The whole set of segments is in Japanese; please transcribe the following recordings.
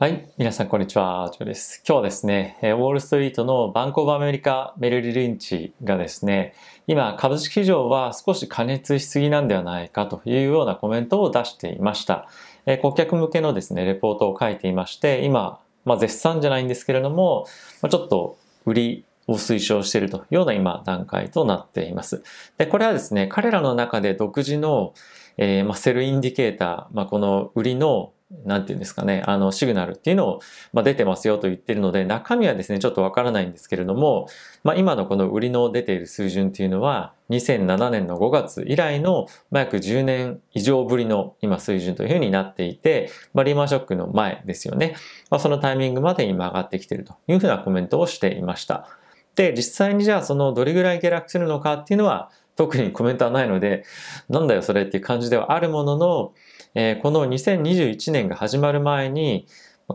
はい。皆さん、こんにちは。ジョーです。今日はですね、ウォールストリートのバンコブアメリカメルリリンチがですね、今、株式市場は少し過熱しすぎなんではないかというようなコメントを出していました。え顧客向けのですね、レポートを書いていまして、今、まあ、絶賛じゃないんですけれども、ま、ちょっと売りを推奨しているというような今段階となっています。で、これはですね、彼らの中で独自の、えー、まあ、セルインディケーター、まあ、この売りのなんていうんですかね、あの、シグナルっていうのを、まあ、出てますよと言ってるので、中身はですね、ちょっとわからないんですけれども、まあ、今のこの売りの出ている水準っていうのは、2007年の5月以来の、まあ、約10年以上ぶりの今水準というふうになっていて、まあ、リーマンショックの前ですよね。まあ、そのタイミングまで今上がってきているというふうなコメントをしていました。で、実際にじゃあそのどれぐらい下落するのかっていうのは、特にコメントはないので、なんだよそれっていう感じではあるものの、この2021年が始まる前に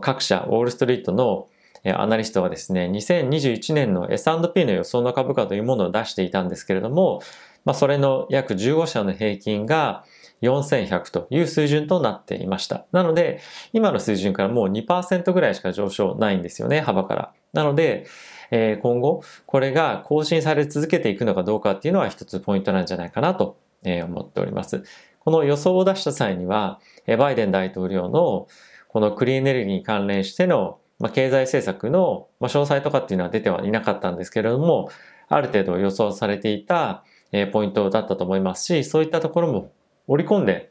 各社ウォールストリートのアナリストはですね、2021年の S&P の予想の株価というものを出していたんですけれども、まあ、それの約15社の平均が4100という水準となっていました。なので、今の水準からもう2%ぐらいしか上昇ないんですよね、幅から。なので、えー、今後、これが更新され続けていくのかどうかっていうのは一つポイントなんじゃないかなと思っております。この予想を出した際には、バイデン大統領のこのクリーンエネルギーに関連しての経済政策の詳細とかっていうのは出てはいなかったんですけれども、ある程度予想されていたポイントだったと思いますし、そういったところも織り込んで、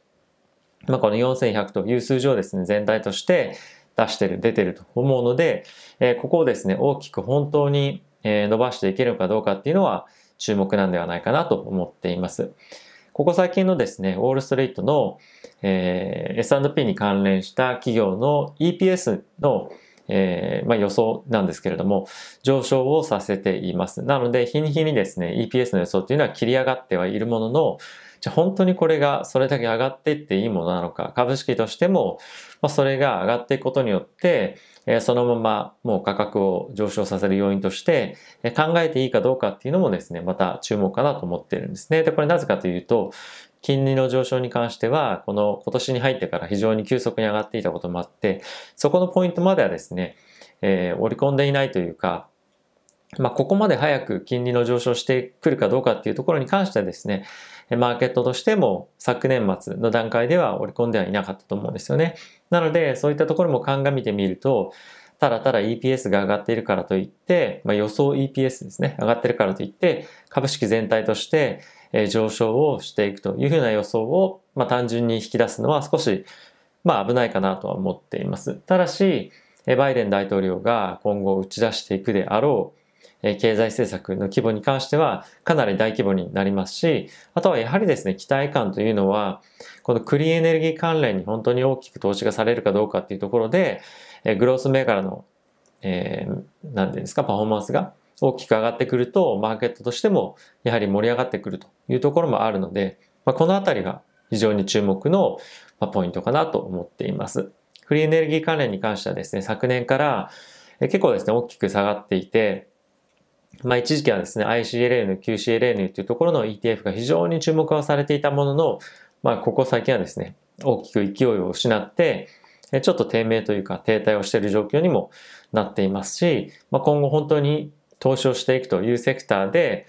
まあ、この4100という数字をですね、全体として出してる、出てると思うので、ここをですね、大きく本当に伸ばしていけるのかどうかっていうのは注目なんではないかなと思っています。ここ最近のですね、ウォールストリートの、えー、S&P に関連した企業の EPS の、えーまあ、予想なんですけれども、上昇をさせています。なので、日に日にですね、EPS の予想っていうのは切り上がってはいるものの、じゃあ本当にこれがそれだけ上がっていっていいものなのか、株式としても、まあ、それが上がっていくことによって、えそのままもう価格を上昇させる要因として、え考えていいかどうかっていうのもですね、また注目かなと思ってるんですね。で、これなぜかというと、金利の上昇に関しては、この今年に入ってから非常に急速に上がっていたこともあって、そこのポイントまではですね、えー、織り込んでいないというか、まあ、ここまで早く金利の上昇してくるかどうかっていうところに関してはですね、マーケットとしても昨年末の段階では織り込んではいなかったと思うんですよね。なので、そういったところも鑑みてみると、ただただ EPS が上がっているからといって、まあ、予想 EPS ですね、上がってるからといって、株式全体として上昇をしていくというふうな予想を、まあ、単純に引き出すのは少し、まあ、危ないかなとは思っています。ただし、バイデン大統領が今後打ち出していくであろう経済政策の規模に関してはかなり大規模になりますし、あとはやはりですね、期待感というのは、このクリーンエネルギー関連に本当に大きく投資がされるかどうかっていうところで、グロース銘柄の、えー、何て言うんですか、パフォーマンスが大きく上がってくると、マーケットとしてもやはり盛り上がってくるというところもあるので、まあ、このあたりが非常に注目のポイントかなと思っています。クリーンエネルギー関連に関してはですね、昨年から結構ですね、大きく下がっていて、まあ一時期はですね、ICLN、QCLN というところの ETF が非常に注目はされていたものの、まあここ最近はですね、大きく勢いを失って、ちょっと低迷というか停滞をしている状況にもなっていますし、まあ、今後本当に投資をしていくというセクターで、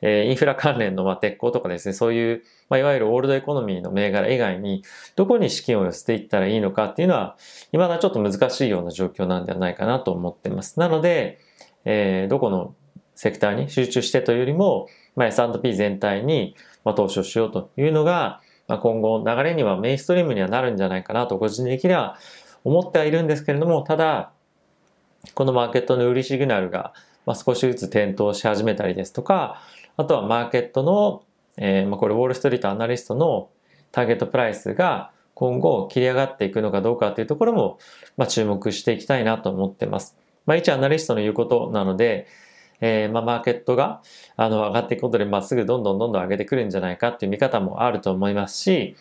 え、インフラ関連のま鉄鋼とかですね、そういう、まあ、いわゆるオールドエコノミーの銘柄以外に、どこに資金を寄せていったらいいのかっていうのは、未だちょっと難しいような状況なんではないかなと思っています。なので、えー、どこのセクターに集中してというよりも、まあ、S&P 全体にま投資をしようというのが、まあ、今後流れにはメインストリームにはなるんじゃないかなと個人的には思ってはいるんですけれども、ただ、このマーケットの売りシグナルがま少しずつ点灯し始めたりですとか、あとはマーケットの、えー、まこれウォールストリートアナリストのターゲットプライスが今後切り上がっていくのかどうかというところも、ま、注目していきたいなと思ってます。まあ、一アナリストの言うことなので、えー、まあ、マーケットが、あの、上がっていくことで、まっすぐどんどんどんどん上げてくるんじゃないかっていう見方もあると思いますし、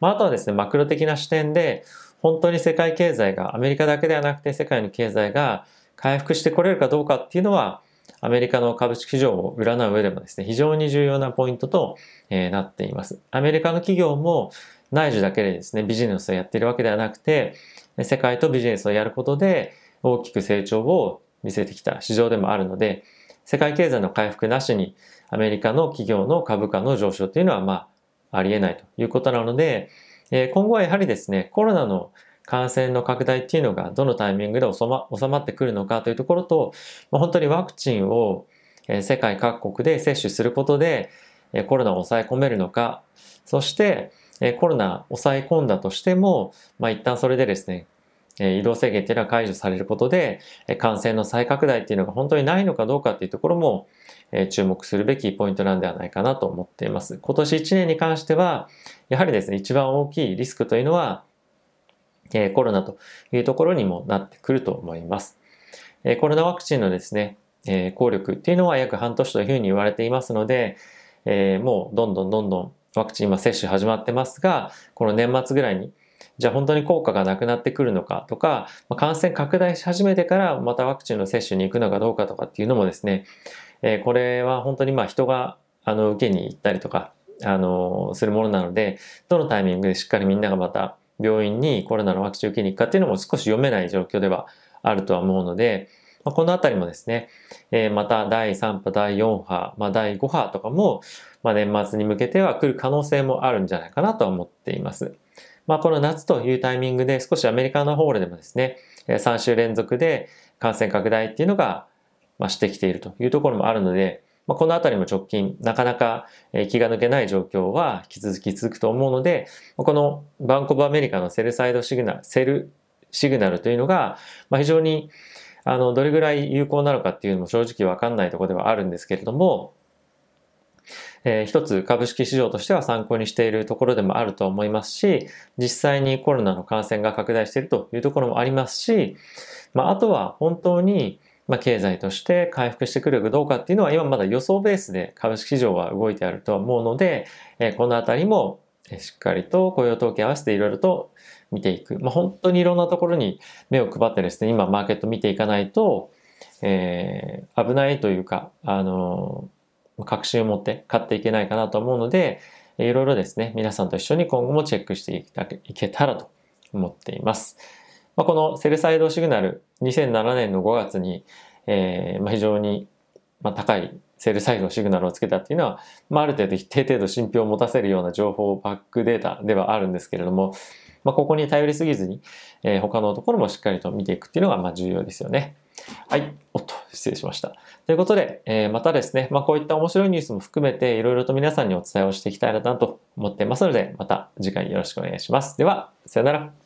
まあ、あとはですね、マクロ的な視点で、本当に世界経済が、アメリカだけではなくて世界の経済が回復してこれるかどうかっていうのは、アメリカの株式市場を占う上でもですね、非常に重要なポイントと、えー、なっています。アメリカの企業も内需だけでですね、ビジネスをやっているわけではなくて、世界とビジネスをやることで大きく成長を見せてきた市場でもあるので、世界経済の回復なしにアメリカの企業の株価の上昇というのはまあありえないということなので、え今後はやはりですね、コロナの感染の拡大っていうのがどのタイミングで収ま収まってくるのかというところと、まあ、本当にワクチンを世界各国で接種することでコロナを抑え込めるのか、そしてコロナを抑え込んだとしても、まあ、一旦それでですね、移動制限っていうのは解除されることで感染の再拡大っていうのが本当にないのかどうかっていうところも注目するべきポイントなんではないかなと思っています。今年1年に関してはやはりですね一番大きいリスクというのはコロナというところにもなってくると思います。コロナワクチンのですね効力っていうのは約半年というふうに言われていますのでもうどんどんどんどんワクチン今接種始まってますがこの年末ぐらいにじゃあ本当に効果がなくなってくるのかとか、ま感染拡大し始めてからまたワクチンの接種に行くのかどうかとかっていうのもですね、えこれは本当にまあ人があの受けに行ったりとか、あのするものなので、どのタイミングでしっかりみんながまた病院にコロナのワクチンを受けに行くかっていうのも少し読めない状況ではあるとは思うので、ま、このあたりもですね、え、また第3波、第4波、まあ、第5波とかも、まあ、年末に向けては来る可能性もあるんじゃないかなとは思っています。まあ、この夏というタイミングで少しアメリカの方でもですね、3週連続で感染拡大っていうのが、ま、してきているというところもあるので、まあ、このあたりも直近、なかなか気が抜けない状況は引き続き続くと思うので、このバンコブアメリカのセルサイドシグナル、セルシグナルというのが、ま、非常にあの、どれぐらい有効なのかっていうのも正直わかんないところではあるんですけれども、えー、一つ株式市場としては参考にしているところでもあると思いますし、実際にコロナの感染が拡大しているというところもありますし、まあ、あとは本当にまあ、経済として回復してくるかどうかっていうのは今まだ予想ベースで株式市場は動いてあると思うので、えー、このあたりもしっかりと雇用統計合わせていろいろと見ていく。まあ、本当にいろんなところに目を配ってですね、今マーケット見ていかないと、えー、危ないというか、あのー確信を持って買っていけないかなと思うので、いろいろですね、皆さんと一緒に今後もチェックしていけたらと思っています。まあ、このセルサイドシグナル、2007年の5月に、えー、まあ、非常に、ま高いセルサイドシグナルをつけたっていうのは、まあ、ある程度一定程度信憑を持たせるような情報バックデータではあるんですけれども、まあ、ここに頼りすぎずに、えー、他のところもしっかりと見ていくっていうのがま重要ですよね。はい。おっと、失礼しました。ということで、えー、またですね、まあ、こういった面白いニュースも含めて、いろいろと皆さんにお伝えをしていきたいなと思ってますので、また次回よろしくお願いします。では、さよなら。